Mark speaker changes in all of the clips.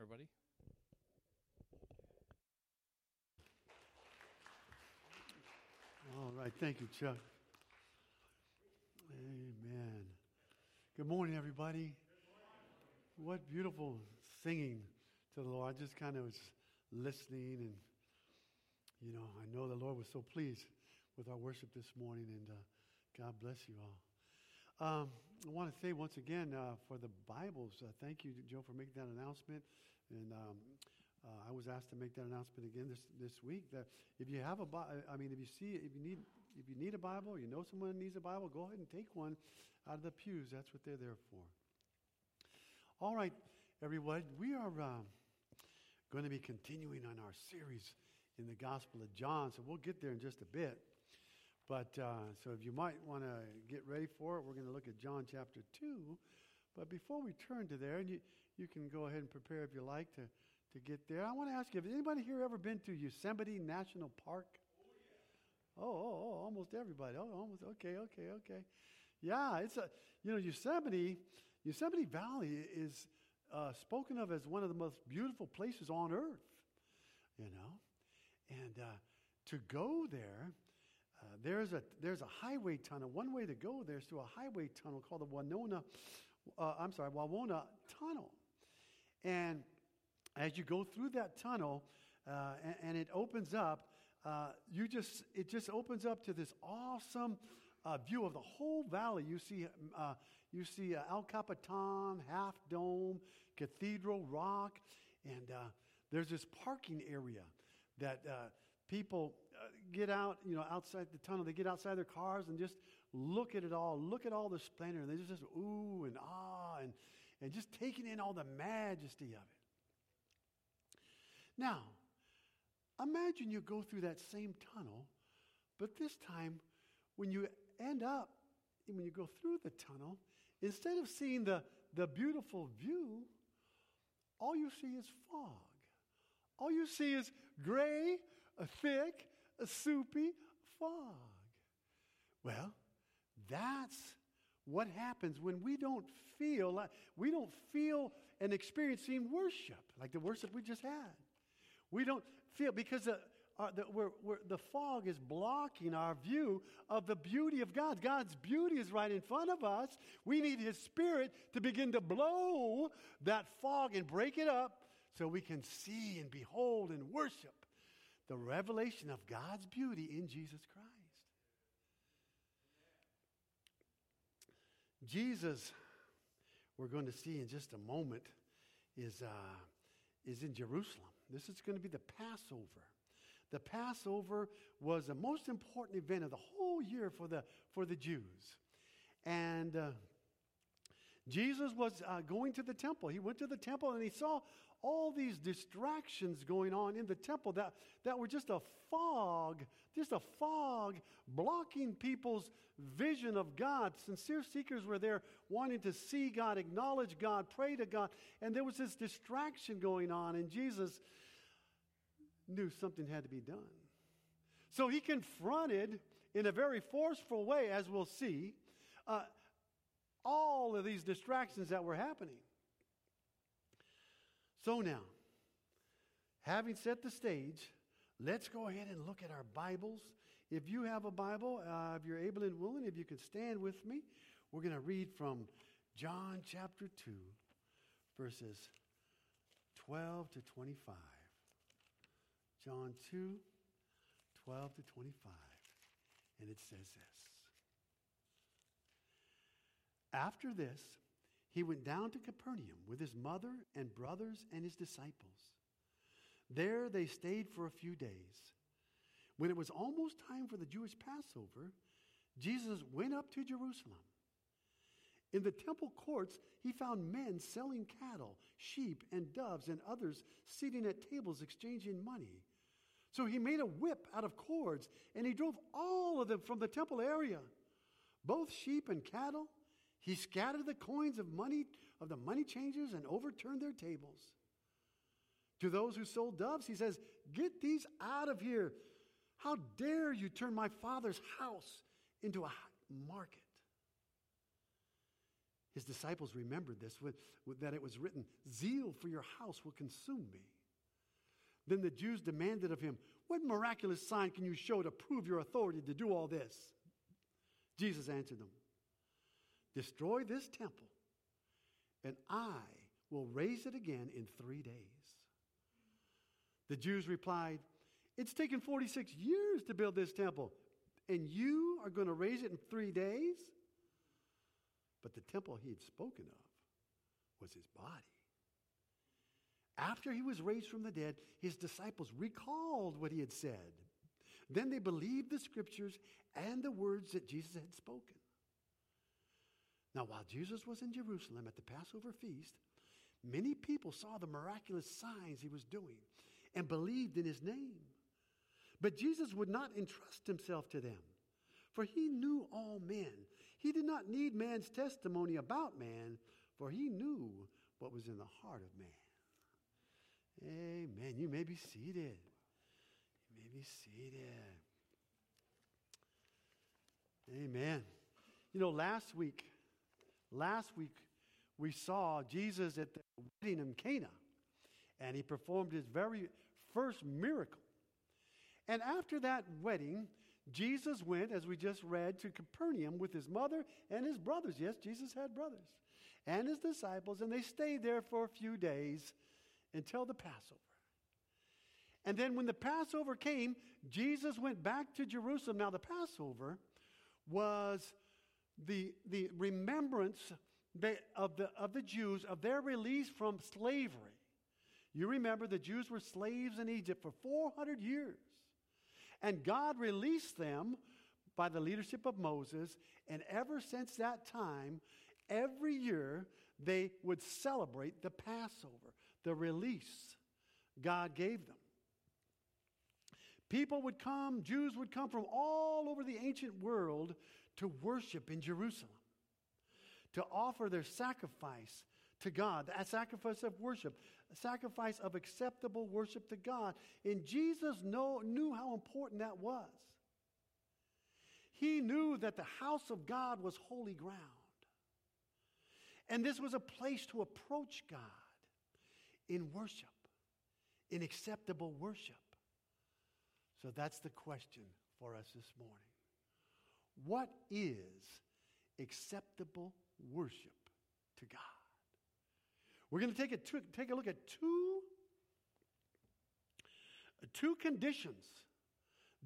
Speaker 1: everybody.
Speaker 2: All right. Thank you, Chuck. Amen. Good morning, everybody. What beautiful singing to the Lord. I just kind of was listening, and, you know, I know the Lord was so pleased with our worship this morning, and uh, God bless you all. Um, I want to say once again uh, for the Bibles, uh, thank you, Joe, for making that announcement. And um, uh, I was asked to make that announcement again this, this week. That if you have a, Bi- I mean, if you see, if you need, if you need a Bible, you know someone needs a Bible, go ahead and take one out of the pews. That's what they're there for. All right, everyone, we are uh, going to be continuing on our series in the Gospel of John, so we'll get there in just a bit. But uh, so if you might want to get ready for it, we're going to look at John chapter 2. But before we turn to there, and you, you can go ahead and prepare if you like to, to get there, I want to ask you, has anybody here ever been to Yosemite National Park? Oh, oh, oh, almost everybody. Oh, almost. Okay, okay, okay. Yeah, it's a, you know, Yosemite, Yosemite Valley is uh, spoken of as one of the most beautiful places on earth, you know. And uh, to go there, uh, there's, a, there's a highway tunnel. One way to go there is through a highway tunnel called the Winona, uh, I'm sorry, Wawona Tunnel. And as you go through that tunnel uh, and, and, it opens up, uh, you just, it just opens up to this awesome uh, view of the whole valley. You see, uh, you see El Capitan, Half Dome, Cathedral Rock, and there's this parking area that people uh, get out, you know, outside the tunnel. They get outside their cars and just look at it all. Look at all the splendor. And they just, just ooh and ah and, and just taking in all the majesty of it. Now, imagine you go through that same tunnel, but this time when you end up, when you go through the tunnel, instead of seeing the, the beautiful view, all you see is fog. All you see is gray, a thick, a soupy fog. Well, that's what happens when we don't feel like, we don't feel and experiencing worship like the worship we just had. We don't feel because the, uh, the, we're, we're, the fog is blocking our view of the beauty of God. God's beauty is right in front of us. We need His Spirit to begin to blow that fog and break it up so we can see and behold and worship the revelation of God's beauty in Jesus Christ. Jesus, we're going to see in just a moment, is, uh, is in Jerusalem. This is going to be the Passover. The Passover was the most important event of the whole year for the, for the Jews. And uh, Jesus was uh, going to the temple. He went to the temple and he saw all these distractions going on in the temple that, that were just a fog, just a fog blocking people's vision of God. Sincere seekers were there wanting to see God, acknowledge God, pray to God. And there was this distraction going on, and Jesus knew something had to be done. So he confronted in a very forceful way, as we'll see. Uh, all of these distractions that were happening. So now, having set the stage, let's go ahead and look at our Bibles. If you have a Bible, uh, if you're able and willing, if you could stand with me, we're going to read from John chapter 2, verses 12 to 25. John 2, 12 to 25. And it says this. After this, he went down to Capernaum with his mother and brothers and his disciples. There they stayed for a few days. When it was almost time for the Jewish Passover, Jesus went up to Jerusalem. In the temple courts, he found men selling cattle, sheep, and doves, and others sitting at tables exchanging money. So he made a whip out of cords, and he drove all of them from the temple area, both sheep and cattle he scattered the coins of money of the money changers and overturned their tables. To those who sold doves, he says, Get these out of here. How dare you turn my father's house into a market? His disciples remembered this, with, that it was written, Zeal for your house will consume me. Then the Jews demanded of him, What miraculous sign can you show to prove your authority to do all this? Jesus answered them, Destroy this temple, and I will raise it again in three days. The Jews replied, It's taken 46 years to build this temple, and you are going to raise it in three days? But the temple he had spoken of was his body. After he was raised from the dead, his disciples recalled what he had said. Then they believed the scriptures and the words that Jesus had spoken. Now, while Jesus was in Jerusalem at the Passover feast, many people saw the miraculous signs he was doing and believed in his name. But Jesus would not entrust himself to them, for he knew all men. He did not need man's testimony about man, for he knew what was in the heart of man. Amen. You may be seated. You may be seated. Amen. You know, last week, last week we saw Jesus at the wedding in Cana, and he performed his very first miracle. And after that wedding, Jesus went, as we just read, to Capernaum with his mother and his brothers. Yes, Jesus had brothers. And his disciples, and they stayed there for a few days until the Passover. And then when the Passover came, Jesus went back to Jerusalem. Now, the Passover was the, the remembrance of the, of the Jews of their release from slavery. You remember the Jews were slaves in Egypt for 400 years. And God released them by the leadership of Moses. And ever since that time, every year they would celebrate the Passover, the release God gave them. People would come, Jews would come from all over the ancient world to worship in Jerusalem, to offer their sacrifice to God, a sacrifice of worship, a sacrifice of acceptable worship to God. And Jesus know, knew how important that was. He knew that the house of God was holy ground. And this was a place to approach God in worship, in acceptable worship. So that's the question for us this morning. What is acceptable worship to God? We're going to take a, take a look at two, two conditions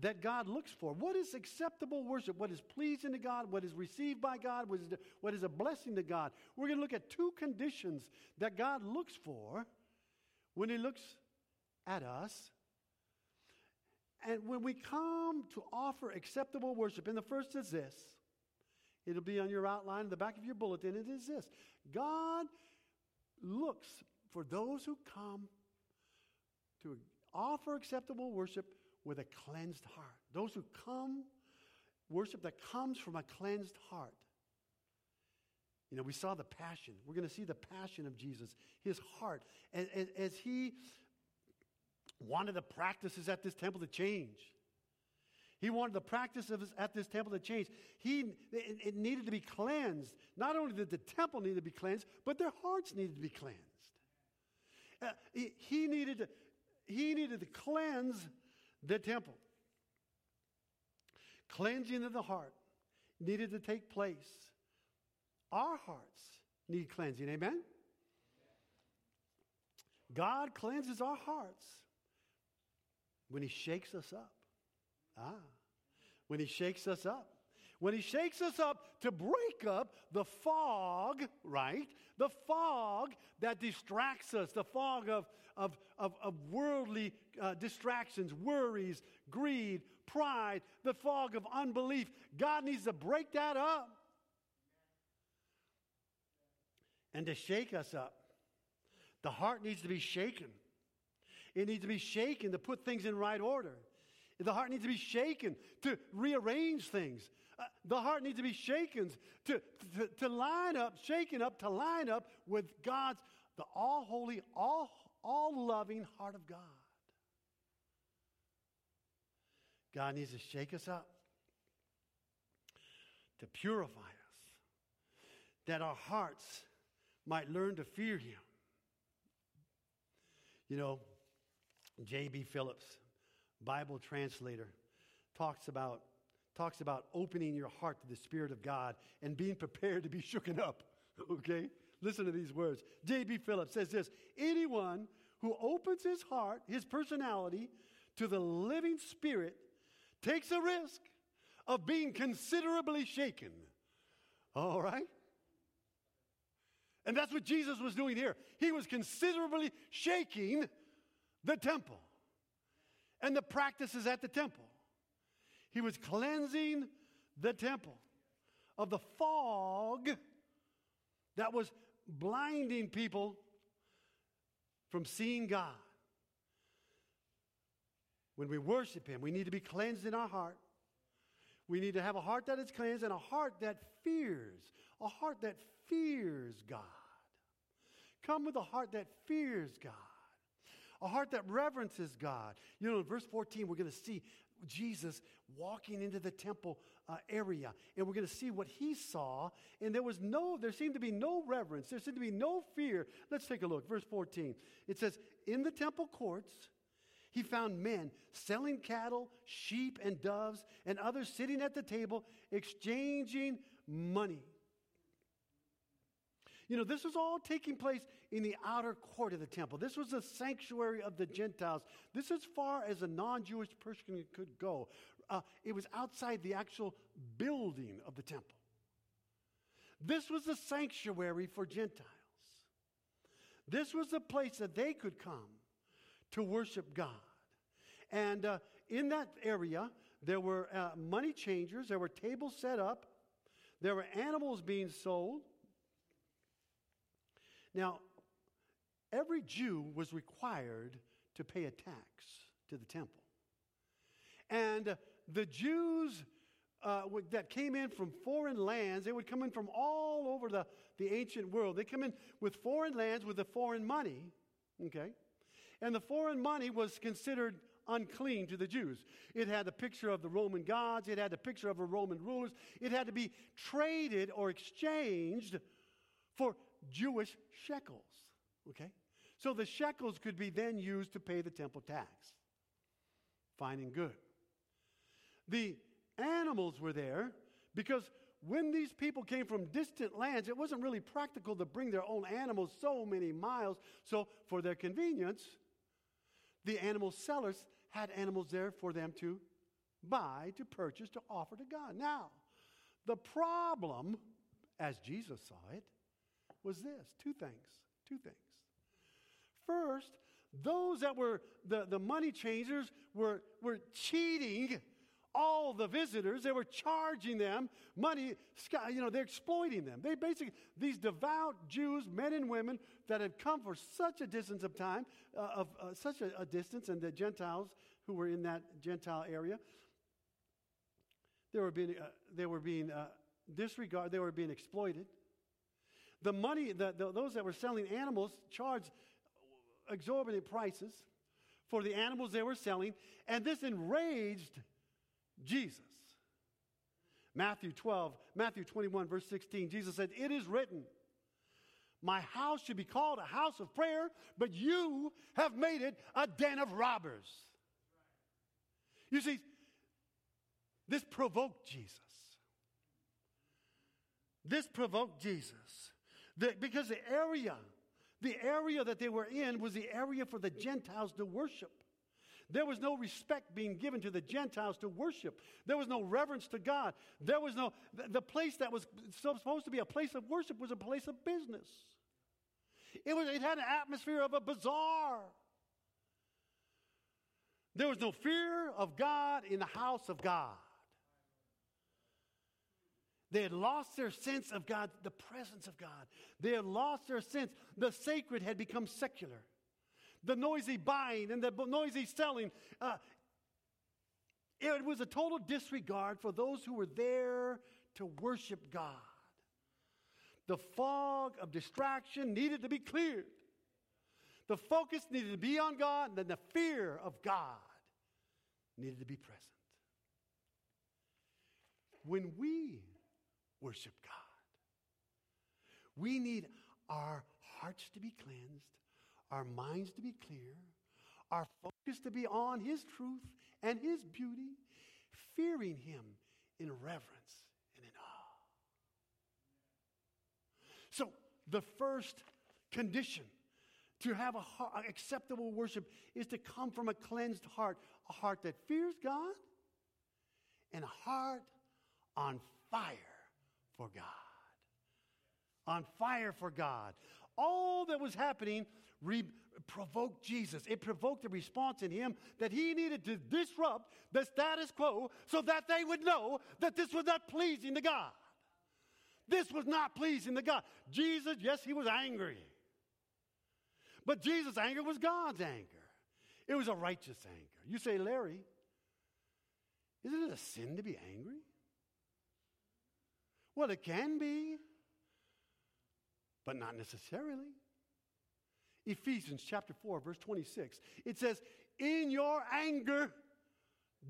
Speaker 2: that God looks for. What is acceptable worship? What is pleasing to God? What is received by God? What is, what is a blessing to God? We're going to look at two conditions that God looks for when He looks at us. And when we come to offer acceptable worship, and the first is this it'll be on your outline in the back of your bulletin. It is this God looks for those who come to offer acceptable worship with a cleansed heart. Those who come, worship that comes from a cleansed heart. You know, we saw the passion. We're going to see the passion of Jesus, his heart, as, as, as he wanted the practices at this temple to change. He wanted the practices at this temple to change. He, it, it, needed to be cleansed. Not only did the temple need to be cleansed, but their hearts needed to be cleansed. Uh, he, he, needed to, he needed to cleanse the temple. Cleansing of the heart needed to take place. Our hearts need cleansing. Amen? God cleanses our hearts when He shakes us up. Ah, when He shakes us up. When He shakes us up to break up the fog, right? The fog that distracts us, the fog of, of, of, of worldly uh, distractions, worries, greed, pride, the fog of unbelief. God needs to break that up and to shake us up. The heart needs to be shaken. It needs to be shaken to put things in right order. The heart needs to be shaken to rearrange things. Uh, the heart needs to be shaken to, to, to line up, shaken up, to line up with God's, the all holy, all, all loving heart of God. God needs to shake us up, to purify us, that our hearts might learn to fear him. You know, J.B. Phillips, Bible translator, talks about, talks about opening your heart to the Spirit of God and being prepared to be shooken up. Okay? Listen to these words. J.B. Phillips says this Anyone who opens his heart, his personality, to the living Spirit takes a risk of being considerably shaken. All right? And that's what Jesus was doing here. He was considerably shaking the temple and the practices at the temple. He was cleansing the temple of the fog that was blinding people from seeing God. When we worship Him, we need to be cleansed in our heart. We need to have a heart that is cleansed and a heart that fears, a heart that fears God. Come with a heart that fears God, a heart that reverences God. You know, in verse 14, we're going to see Jesus walking into the temple uh, area, and we're going to see what he saw. And there was no, there seemed to be no reverence, there seemed to be no fear. Let's take a look. Verse 14. It says, In the temple courts, he found men selling cattle, sheep, and doves, and others sitting at the table exchanging money. You know, this was all taking place in the outer court of the temple. This was the sanctuary of the Gentiles. This as far as a non Jewish person could go. Uh, it was outside the actual building of the temple. This was the sanctuary for Gentiles. This was the place that they could come to worship God. And uh, in that area, there were uh, money changers, there were tables set up, there were animals being sold. Now, every Jew was required to pay a tax to the temple. And the Jews uh, that came in from foreign lands, they would come in from all over the, the ancient world. They come in with foreign lands with the foreign money, okay? And the foreign money was considered unclean to the Jews. It had a picture of the Roman gods, it had a picture of the Roman rulers. It had to be traded or exchanged for Jewish shekels. Okay? So the shekels could be then used to pay the temple tax. Fine and good. The animals were there because when these people came from distant lands, it wasn't really practical to bring their own animals so many miles. So, for their convenience, the animal sellers had animals there for them to buy, to purchase, to offer to God. Now, the problem, as Jesus saw it, was this two things. Two things. First, those that were the, the money changers were, were cheating all the visitors. They were charging them money. You know, they're exploiting them. They basically, these devout Jews, men and women that had come for such a distance of time, uh, of uh, such a, a, distance, and the Gentiles who were in that Gentile area, they were being, uh, they were being uh, disregarded, they were being exploited. The money, the, the, those that were selling animals charged exorbitant prices for the animals they were selling, and this enraged Jesus. Matthew 12, Matthew 21, verse 16, Jesus said, It is written, My house should be called a house of prayer, but you have made it a den of robbers. You see, this provoked Jesus. This provoked Jesus. The, because the area, the area that they were in was the area for the Gentiles to worship. There was no respect being given to the Gentiles to worship. There was no reverence to God. There was no, the, the place that was supposed to be a place of worship was a place of business. It, was, it had an atmosphere of a bazaar. There was no fear of God in the house of God. They had lost their sense of God, the presence of God. They had lost their sense. The sacred had become secular the noisy buying and the noisy selling. Uh, it was a total disregard for those who were there to worship God. The fog of distraction needed to be cleared. The focus needed to be on God, and then the fear of God needed to be present. When we worship God, We need our hearts to be cleansed, our minds to be clear, our focus to be on His truth and His beauty, fearing Him in reverence and in awe. So, the first condition to have a acceptable worship is to come from a cleansed heart, a heart that fears God and a heart on fire for God. On fire for God. All that was happening re- provoked Jesus. It provoked a response in him that he needed to disrupt the status quo so that they would know that this was not pleasing to God. This was not pleasing to God. Jesus, yes, he was angry. But Jesus' anger was God's anger. It was a righteous anger. You say, Larry, isn't it a sin to be angry? Well, it can be, but not necessarily. Ephesians chapter 4, verse 26, it says, In your anger,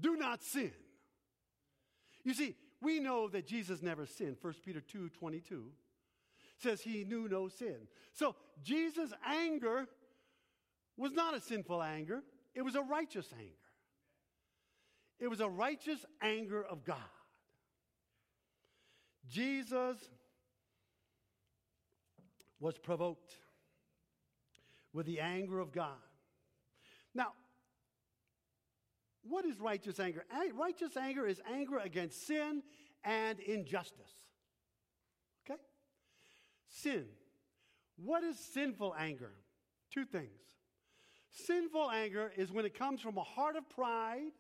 Speaker 2: do not sin. You see, we know that Jesus never sinned. 1 Peter 2 22 says he knew no sin. So Jesus' anger was not a sinful anger, it was a righteous anger. It was a righteous anger of God. Jesus was provoked with the anger of God. Now, what is righteous anger? Righteous anger is anger against sin and injustice. Okay? Sin. What is sinful anger? Two things. Sinful anger is when it comes from a heart of pride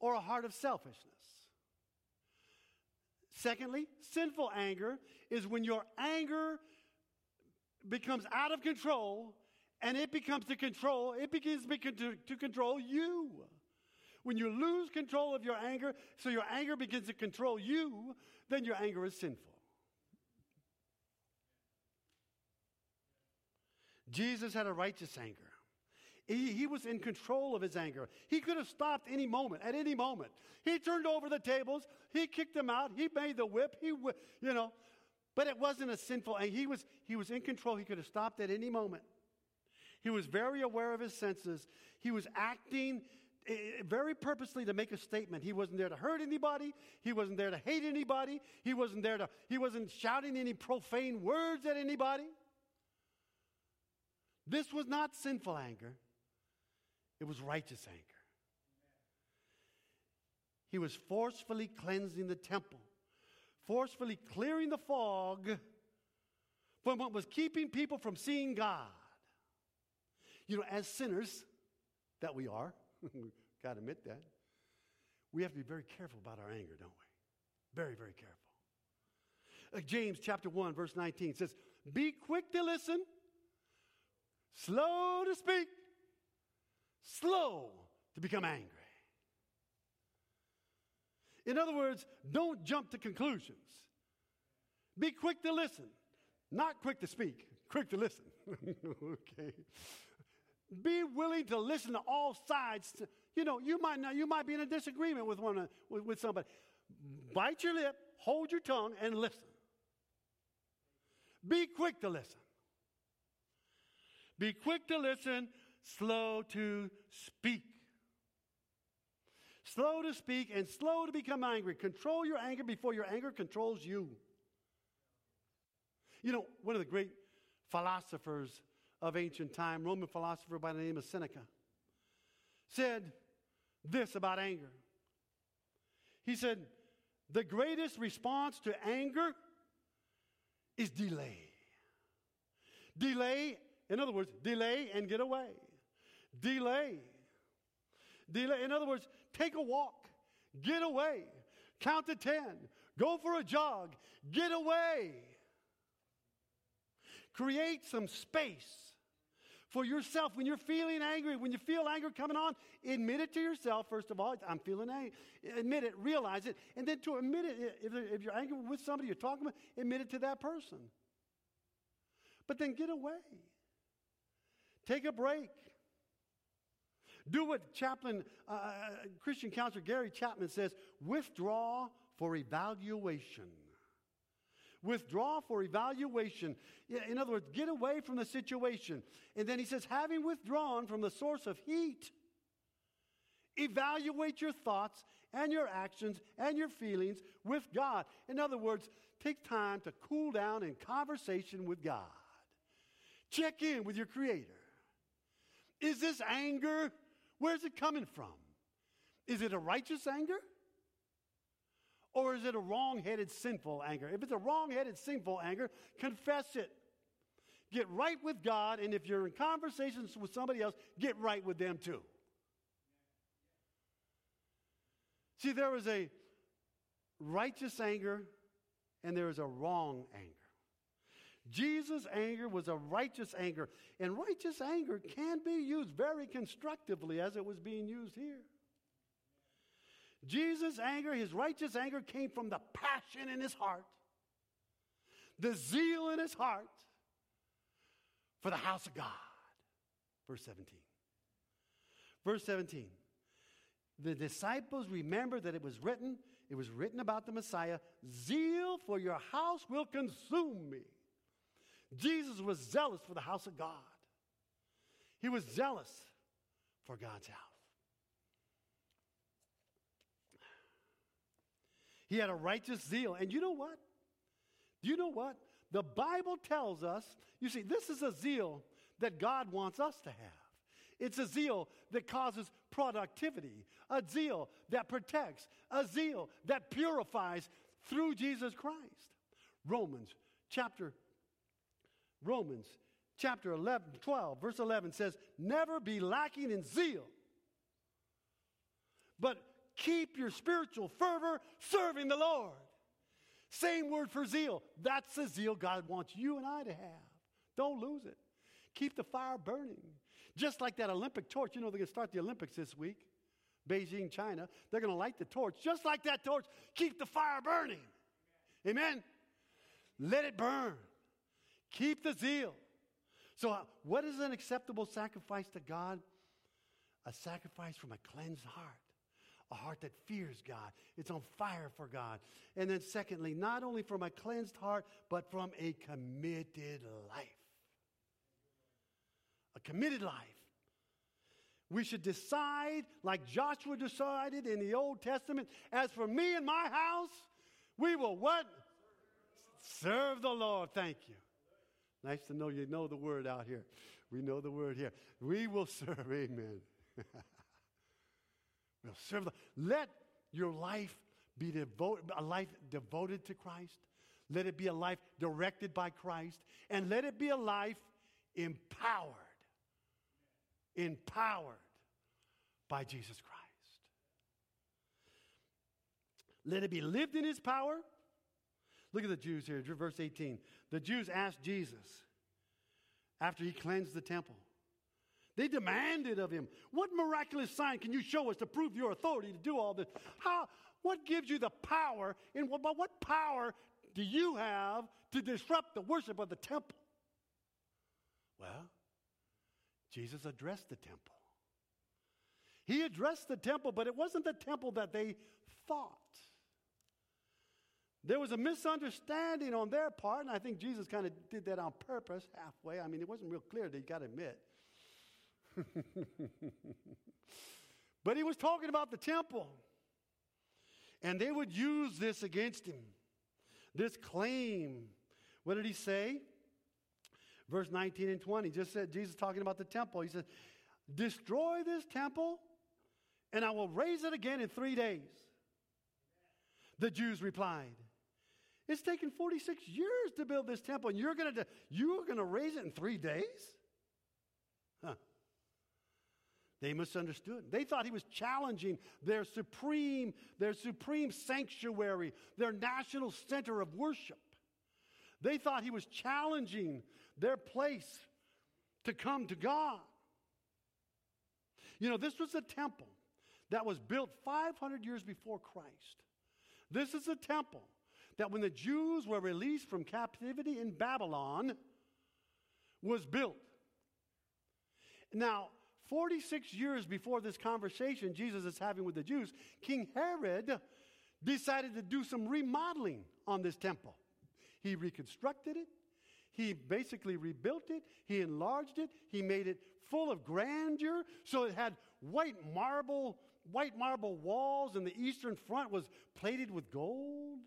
Speaker 2: or a heart of selfishness. Secondly, sinful anger is when your anger becomes out of control and it becomes to control, it begins to, to control you. When you lose control of your anger, so your anger begins to control you, then your anger is sinful. Jesus had a righteous anger. He, he, was in control of his anger. He could have stopped any moment, at any moment. He turned over the tables. He kicked them out. He made the whip. He, you know, but it wasn't a sinful. He was, he was in control. He could have stopped at any moment. He was very aware of his senses. He was acting eh, very purposely to make a statement. He wasn't there to hurt anybody. He wasn't there to hate anybody. He wasn't there to, he wasn't shouting any profane words at anybody. This was not sinful anger, it was righteous anger. He was forcefully cleansing the temple, forcefully clearing the fog from what was keeping people from seeing God. You know, as sinners that we are, got to admit that, we have to be very careful about our anger, don't we? Very, very careful. Uh, James chapter 1, verse 19 says, Be quick to listen, slow to speak, slow to become angry. In other words, don't jump to conclusions. Be quick to listen, not quick to speak, quick to listen. okay. Be willing to listen to all sides. You know, you might not, you might be in a disagreement with one with, with somebody. Bite your lip, hold your tongue, and listen. Be quick to listen. Be quick to listen, slow to speak. Slow to speak and slow to become angry. Control your anger before your anger controls you. You know, one of the great philosophers of ancient time, Roman philosopher by the name of Seneca, said this about anger. He said, The greatest response to anger is delay. Delay, in other words, delay and get away. Delay. Delay. In other words, take a walk, get away, count to 10, go for a jog, get away. Create some space for yourself. When you're feeling angry, when you feel anger coming on, admit it to yourself, first of all. I'm feeling angry. Admit it, realize it. And then to admit it, if, if you're angry with somebody you're talking about, admit it to that person. But then get away. Take a break. Do what chaplain, uh, Christian counselor Gary Chapman says withdraw for evaluation. Withdraw for evaluation. In other words, get away from the situation. And then he says, having withdrawn from the source of heat, evaluate your thoughts and your actions and your feelings with God. In other words, take time to cool down in conversation with God. Check in with your Creator. Is this anger? Where's it coming from? Is it a righteous anger? Or is it a wrong headed, sinful anger? If it's a wrong headed, sinful anger, confess it. Get right with God, and if you're in conversations with somebody else, get right with them too. See, there is a righteous anger and there is a wrong anger. Jesus' anger was a righteous anger, and righteous anger can be used very constructively as it was being used here. Jesus' anger, his righteous anger, came from the passion in his heart, the zeal in his heart for the house of God. Verse 17. Verse 17. The disciples remembered that it was written, it was written about the Messiah, zeal for your house will consume me. Jesus was zealous for the house of God. He was zealous for God's house. He had a righteous zeal. And you know what? Do you know what? The Bible tells us, you see, this is a zeal that God wants us to have. It's a zeal that causes productivity, a zeal that protects, a zeal that purifies through Jesus Christ. Romans chapter Romans chapter 11 12 verse 11 says, "Never be lacking in zeal, but keep your spiritual fervor serving the Lord." Same word for zeal. That's the zeal God wants you and I to have. Don't lose it. Keep the fire burning. Just like that Olympic torch. You know, they're going to start the Olympics this week, Beijing, China. They're going to light the torch. Just like that torch, keep the fire burning. Amen? Let it burn. Keep the zeal. So, uh, what is an acceptable sacrifice to God? A sacrifice from a cleansed heart a heart that fears God. It's on fire for God. And then, secondly, not only from a cleansed heart, but from a committed life. A committed life. We should decide, like Joshua decided in the Old Testament, as for me and my house, we will what? Serve the Lord. Thank you. Nice to know you know the word out here. We know the word here. We will serve. Amen. We'll serve the, let your life be devoted, a life devoted to Christ. Let it be a life directed by Christ. And let it be a life empowered. Empowered by Jesus Christ. Let it be lived in his power. Look at the Jews here, verse 18. The Jews asked Jesus after he cleansed the temple. They demanded of him, What miraculous sign can you show us to prove your authority to do all this? How, what gives you the power, and what, what power do you have to disrupt the worship of the temple? Well, Jesus addressed the temple. He addressed the temple, but it wasn't the temple that they thought. There was a misunderstanding on their part, and I think Jesus kind of did that on purpose halfway. I mean, it wasn't real clear, you got to admit. but he was talking about the temple. And they would use this against him. This claim. What did he say? Verse 19 and 20. Just said Jesus talking about the temple. He said, Destroy this temple, and I will raise it again in three days. The Jews replied, It's taken 46 years to build this temple, and you're going to you're going to raise it in three days? Huh. They misunderstood. They thought he was challenging their supreme, their supreme sanctuary, their national center of worship. They thought he was challenging their place to come to God. You know, this was a temple that was built 500 years before Christ. This is a temple that when the Jews were released from captivity in Babylon was built. Now, 46 years before this conversation Jesus is having with the Jews, King Herod decided to do some remodeling on this temple. He reconstructed it. He basically rebuilt it. He enlarged it. He made it full of grandeur. So it had white marble, white marble walls, and the eastern front was plated with gold.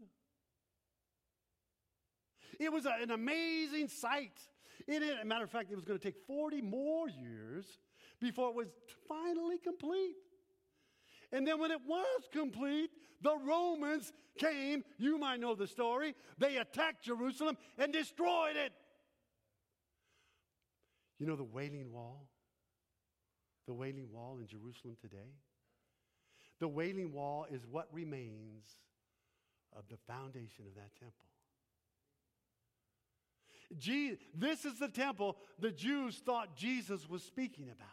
Speaker 2: It was a, an amazing sight. It, as a matter of fact, it was going to take 40 more years before it was finally complete. And then when it was complete, the Romans came. You might know the story. They attacked Jerusalem and destroyed it. You know the Wailing Wall? The Wailing Wall in Jerusalem today? The Wailing Wall is what remains of the foundation of that temple. This is the temple the Jews thought Jesus was speaking about.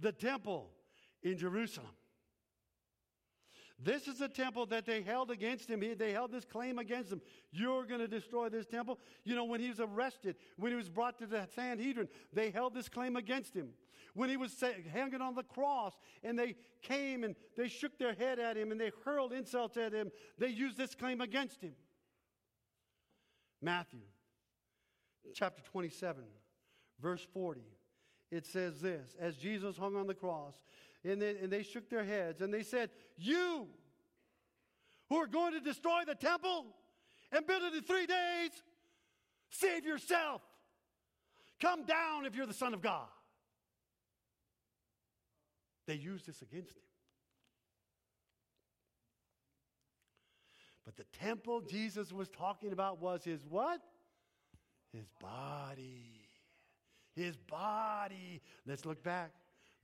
Speaker 2: The temple in Jerusalem. This is the temple that they held against him. They held this claim against him. You're going to destroy this temple. You know, when he was arrested, when he was brought to the Sanhedrin, they held this claim against him. When he was hanging on the cross and they came and they shook their head at him and they hurled insults at him, they used this claim against him. Matthew chapter 27, verse 40. It says this As Jesus hung on the cross, and they, and they shook their heads and they said, You who are going to destroy the temple and build it in three days, save yourself. Come down if you're the Son of God. They used this against him. But the temple Jesus was talking about was his what? His body. His body. Let's look back.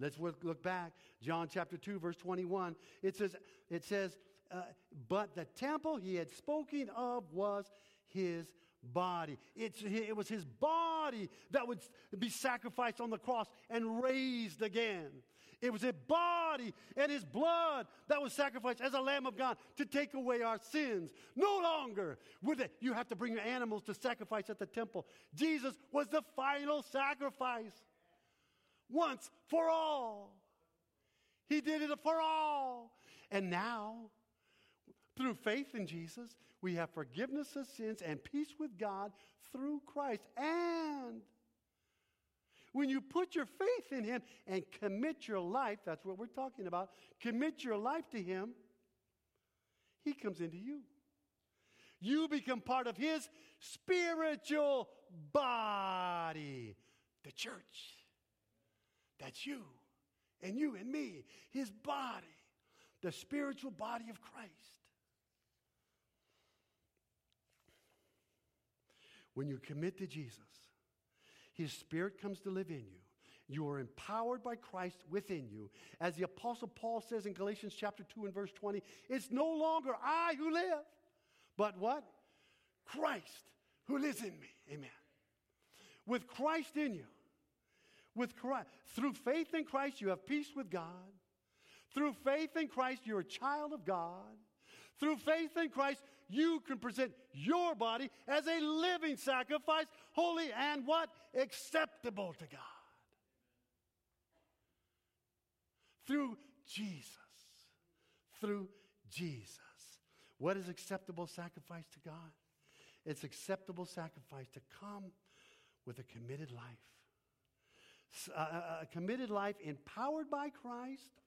Speaker 2: Let's look back. John chapter 2, verse 21. It says, it says uh, But the temple he had spoken of was his body. It's, it was his body that would be sacrificed on the cross and raised again. It was his body and his blood that was sacrificed as a Lamb of God to take away our sins. No longer would you have to bring your animals to sacrifice at the temple. Jesus was the final sacrifice once for all. He did it for all. And now, through faith in Jesus, we have forgiveness of sins and peace with God through Christ. And when you put your faith in Him and commit your life, that's what we're talking about, commit your life to Him, He comes into you. You become part of His spiritual body, the church. That's you and you and me, his body, the spiritual body of Christ. When you commit to Jesus, his spirit comes to live in you. You are empowered by Christ within you. As the Apostle Paul says in Galatians chapter 2 and verse 20, it's no longer I who live, but what? Christ who lives in me. Amen. With Christ in you, with Christ. Through faith in Christ, you have peace with God. Through faith in Christ, you're a child of God. Through faith in Christ, you can present your body as a living sacrifice, holy and what? Acceptable to God. Through Jesus. Through Jesus. What is acceptable sacrifice to God? It's acceptable sacrifice to come with a committed life uh, uh, uh, a, committed life empowered by Christ,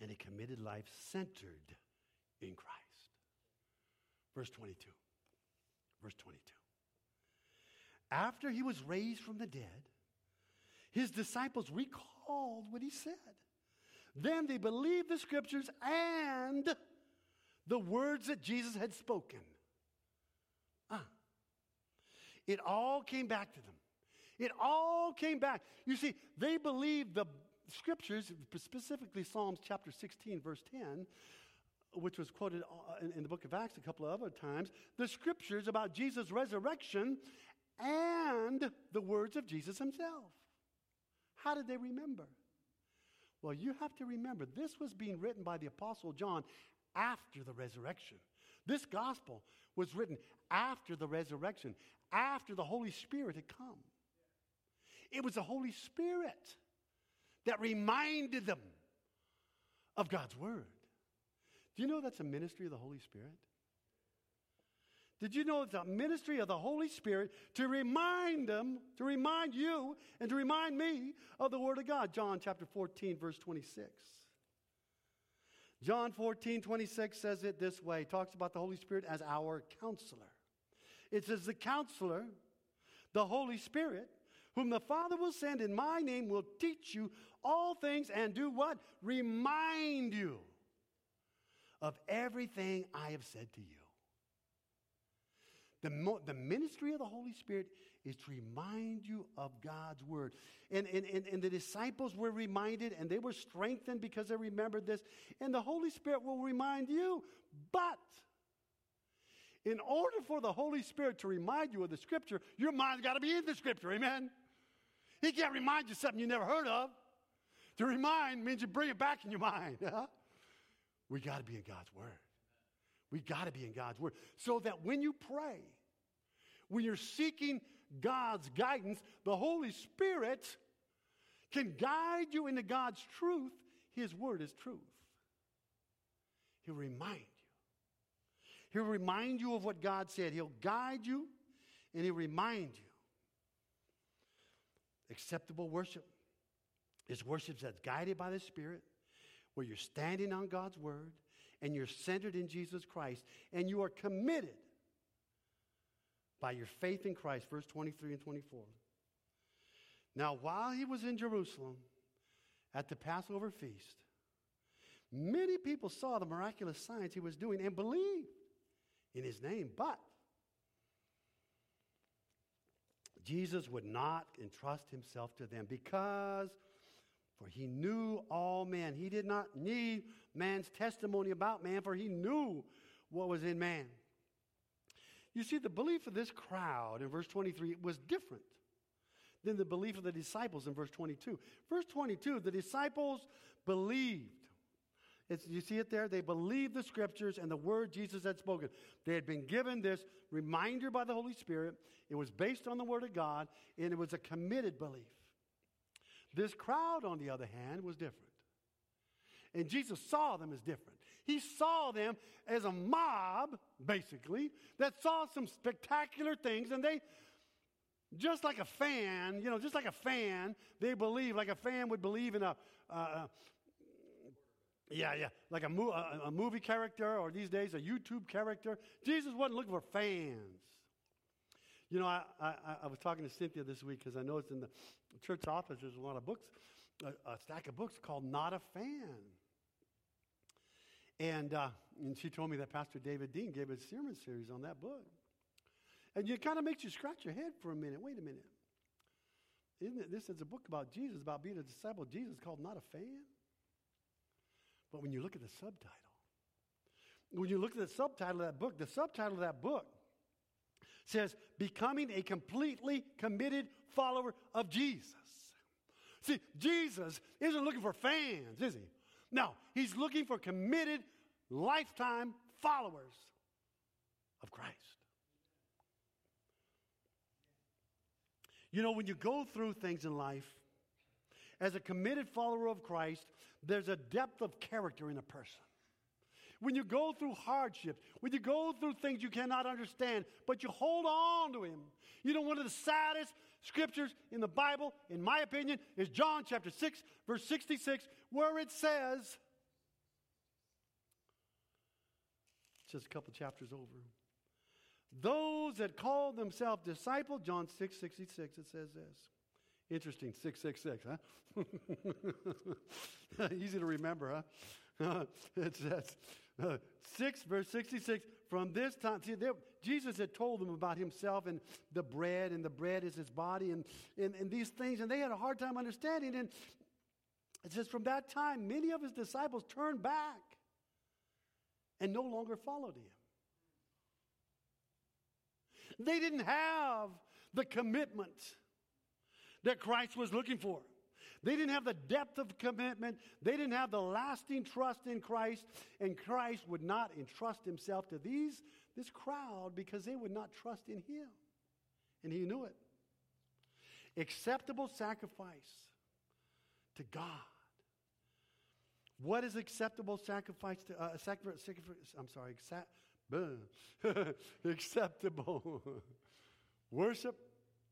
Speaker 2: and a committed life centered in Christ. Verse 22. Verse 22. After he was raised from the dead, his disciples recalled what he said. Then they believed the scriptures and the words that Jesus had spoken. Ah. It all came back to them. It all came back. You see, they believed the scriptures, specifically Psalms chapter 16, verse 10, which was quoted uh, in the book of Acts a couple of other times, the scriptures about Jesus' resurrection and the words of Jesus himself. How did they remember? Well, you have to remember, this was being written by the Apostle John after the resurrection. This gospel was written after the resurrection, after the Holy Spirit had come. It was the Holy Spirit that reminded them of God's Word. Do you know that's a ministry of the Holy Spirit? Did you know it's a ministry of the Holy Spirit to remind them, to remind you, and to remind me of the Word of God? John chapter 14, verse 26. John 14, 26 says it this way, talks about the Holy Spirit as our counselor. It says, The counselor, the Holy Spirit, whom the Father will send in my name, will teach you all things and do what? Remind you of everything I have said to you. The, mo- the ministry of the Holy Spirit is to remind you of God's word. And, and, and, and the disciples were reminded and they were strengthened because they remembered this. And the Holy Spirit will remind you. But in order for the Holy Spirit to remind you of the scripture, your mind's got to be in the scripture. Amen? He can't remind you something you never heard of. To remind means you bring it back in your mind. we got to be in God's word. We got to be in God's Word. So that when you pray, when you're seeking God's guidance, the Holy Spirit can guide you into God's truth. His Word is truth. He'll remind you. He'll remind you of what God said. He'll guide you and He'll remind you. Acceptable worship is worship that's guided by the Spirit, where you're standing on God's Word and you're centered in Jesus Christ and you are committed by your faith in Christ, verse 23 and 24. Now, while he was in Jerusalem at the Passover feast, many people saw the miraculous signs he was doing and believed in his name, but Jesus would not entrust himself to them because for he knew all men. He did not need man's testimony about man, for he knew what was in man. You see, the belief of this crowd in verse 23 was different than the belief of the disciples in verse 22. Verse 22, the disciples believed. It's, you see it there? They believed the scriptures and the word Jesus had spoken. They had been given this reminder by the Holy Spirit. It was based on the word of God, and it was a committed belief. This crowd, on the other hand, was different. And Jesus saw them as different. He saw them as a mob, basically, that saw some spectacular things, and they, just like a fan, you know, just like a fan, they believe, like a fan would believe in a, yeah, yeah, like a, mo- a, a movie character, or these days a YouTube character. Jesus wasn't looking for fans. You know, I, I, I was talking to Cynthia this week because I noticed in the church office there's a lot of books, a, a stack of books called Not a Fan. And, uh, and she told me that Pastor David Dean gave a sermon series on that book. And it kind of makes you scratch your head for a minute. Wait a minute. Isn't it? This is a book about Jesus, about being a disciple of Jesus called Not a Fan. But when you look at the subtitle, when you look at the subtitle of that book, the subtitle of that book says, becoming a completely committed follower of Jesus. See, Jesus isn't looking for fans, is he? No, he's looking for committed, lifetime followers of Christ. You know, when you go through things in life, as a committed follower of Christ, there's a depth of character in a person when you go through hardships, when you go through things you cannot understand, but you hold on to Him. You know, one of the saddest scriptures in the Bible, in my opinion, is John chapter 6, verse 66, where it says, just a couple chapters over. Those that call themselves disciples, John 6 66, it says this. Interesting, 666, huh? Easy to remember, huh? it says, uh, 6, verse 66, from this time, see, Jesus had told them about himself and the bread, and the bread is his body, and, and, and these things, and they had a hard time understanding. And it says, from that time, many of his disciples turned back and no longer followed him. They didn't have the commitment that Christ was looking for. They didn't have the depth of commitment. They didn't have the lasting trust in Christ. And Christ would not entrust himself to these, this crowd because they would not trust in him. And he knew it. Acceptable sacrifice to God. What is acceptable sacrifice to uh, sacrifice, I'm sorry, acceptable worship.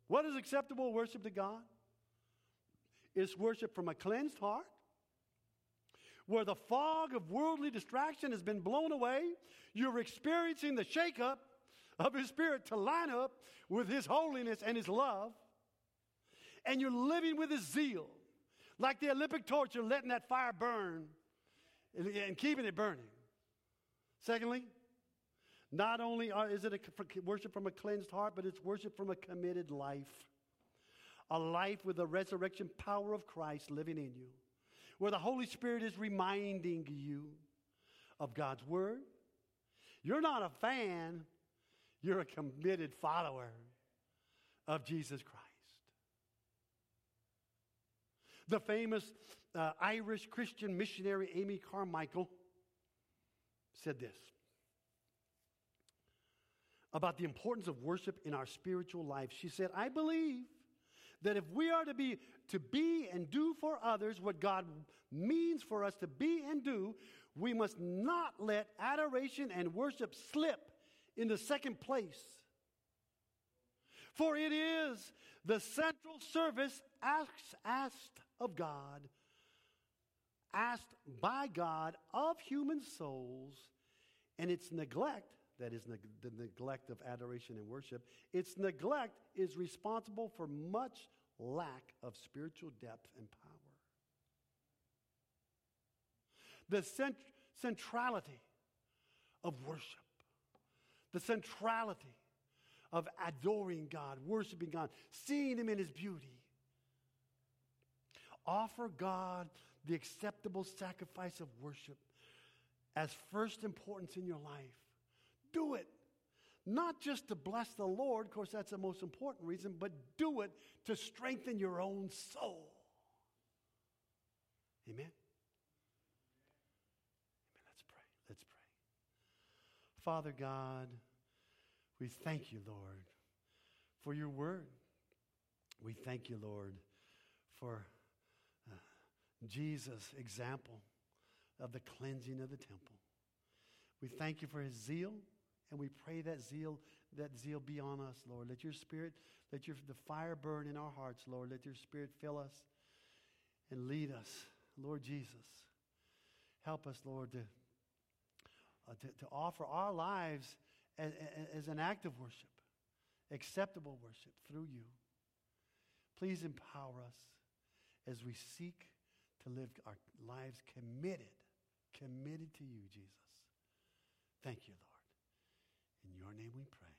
Speaker 2: What is acceptable worship to God? It's worship from a cleansed heart, where the fog of worldly distraction has been blown away. You're experiencing the shakeup of His Spirit to line up with His holiness and His love. And you're living with His zeal. Like the Olympic torch, you're letting that fire burn and, and keeping it burning. Secondly, not only is it a worship from a cleansed heart, but it's worship from a committed life. A life with the resurrection power of Christ living in you, where the Holy Spirit is reminding you of God's Word. You're not a fan, you're a committed follower of Jesus Christ. The famous uh, Irish Christian missionary Amy Carmichael said this about the importance of worship in our spiritual life. She said, I believe that if we are to be to be and do for others what God means for us to be and do, we must not let adoration and worship slip into second place. For it is the central service asked, asked of God, asked by God of human souls, and its neglect that is the neglect of adoration and worship, its neglect is responsible for much lack of spiritual depth and power. The cent- centrality of worship, the centrality of adoring God, worshiping God, seeing Him in His beauty. Offer God the acceptable sacrifice of worship as first importance in your life. Do it. Not just to bless the Lord, of course, that's the most important reason, but do it to strengthen your own soul. Amen? Amen. Let's pray. Let's pray. Father God, we thank you, Lord, for your word. We thank you, Lord, for Jesus' example of the cleansing of the temple. We thank you for his zeal. And we pray that zeal, that zeal be on us, Lord. Let your spirit, let your the fire burn in our hearts, Lord. Let your spirit fill us and lead us, Lord Jesus. Help us, Lord, to, uh, to, to, offer our lives as, as an act of worship, acceptable worship through you. Please empower us as we seek to live our lives committed, committed to you, Jesus. Thank you, Lord. In your name we pray.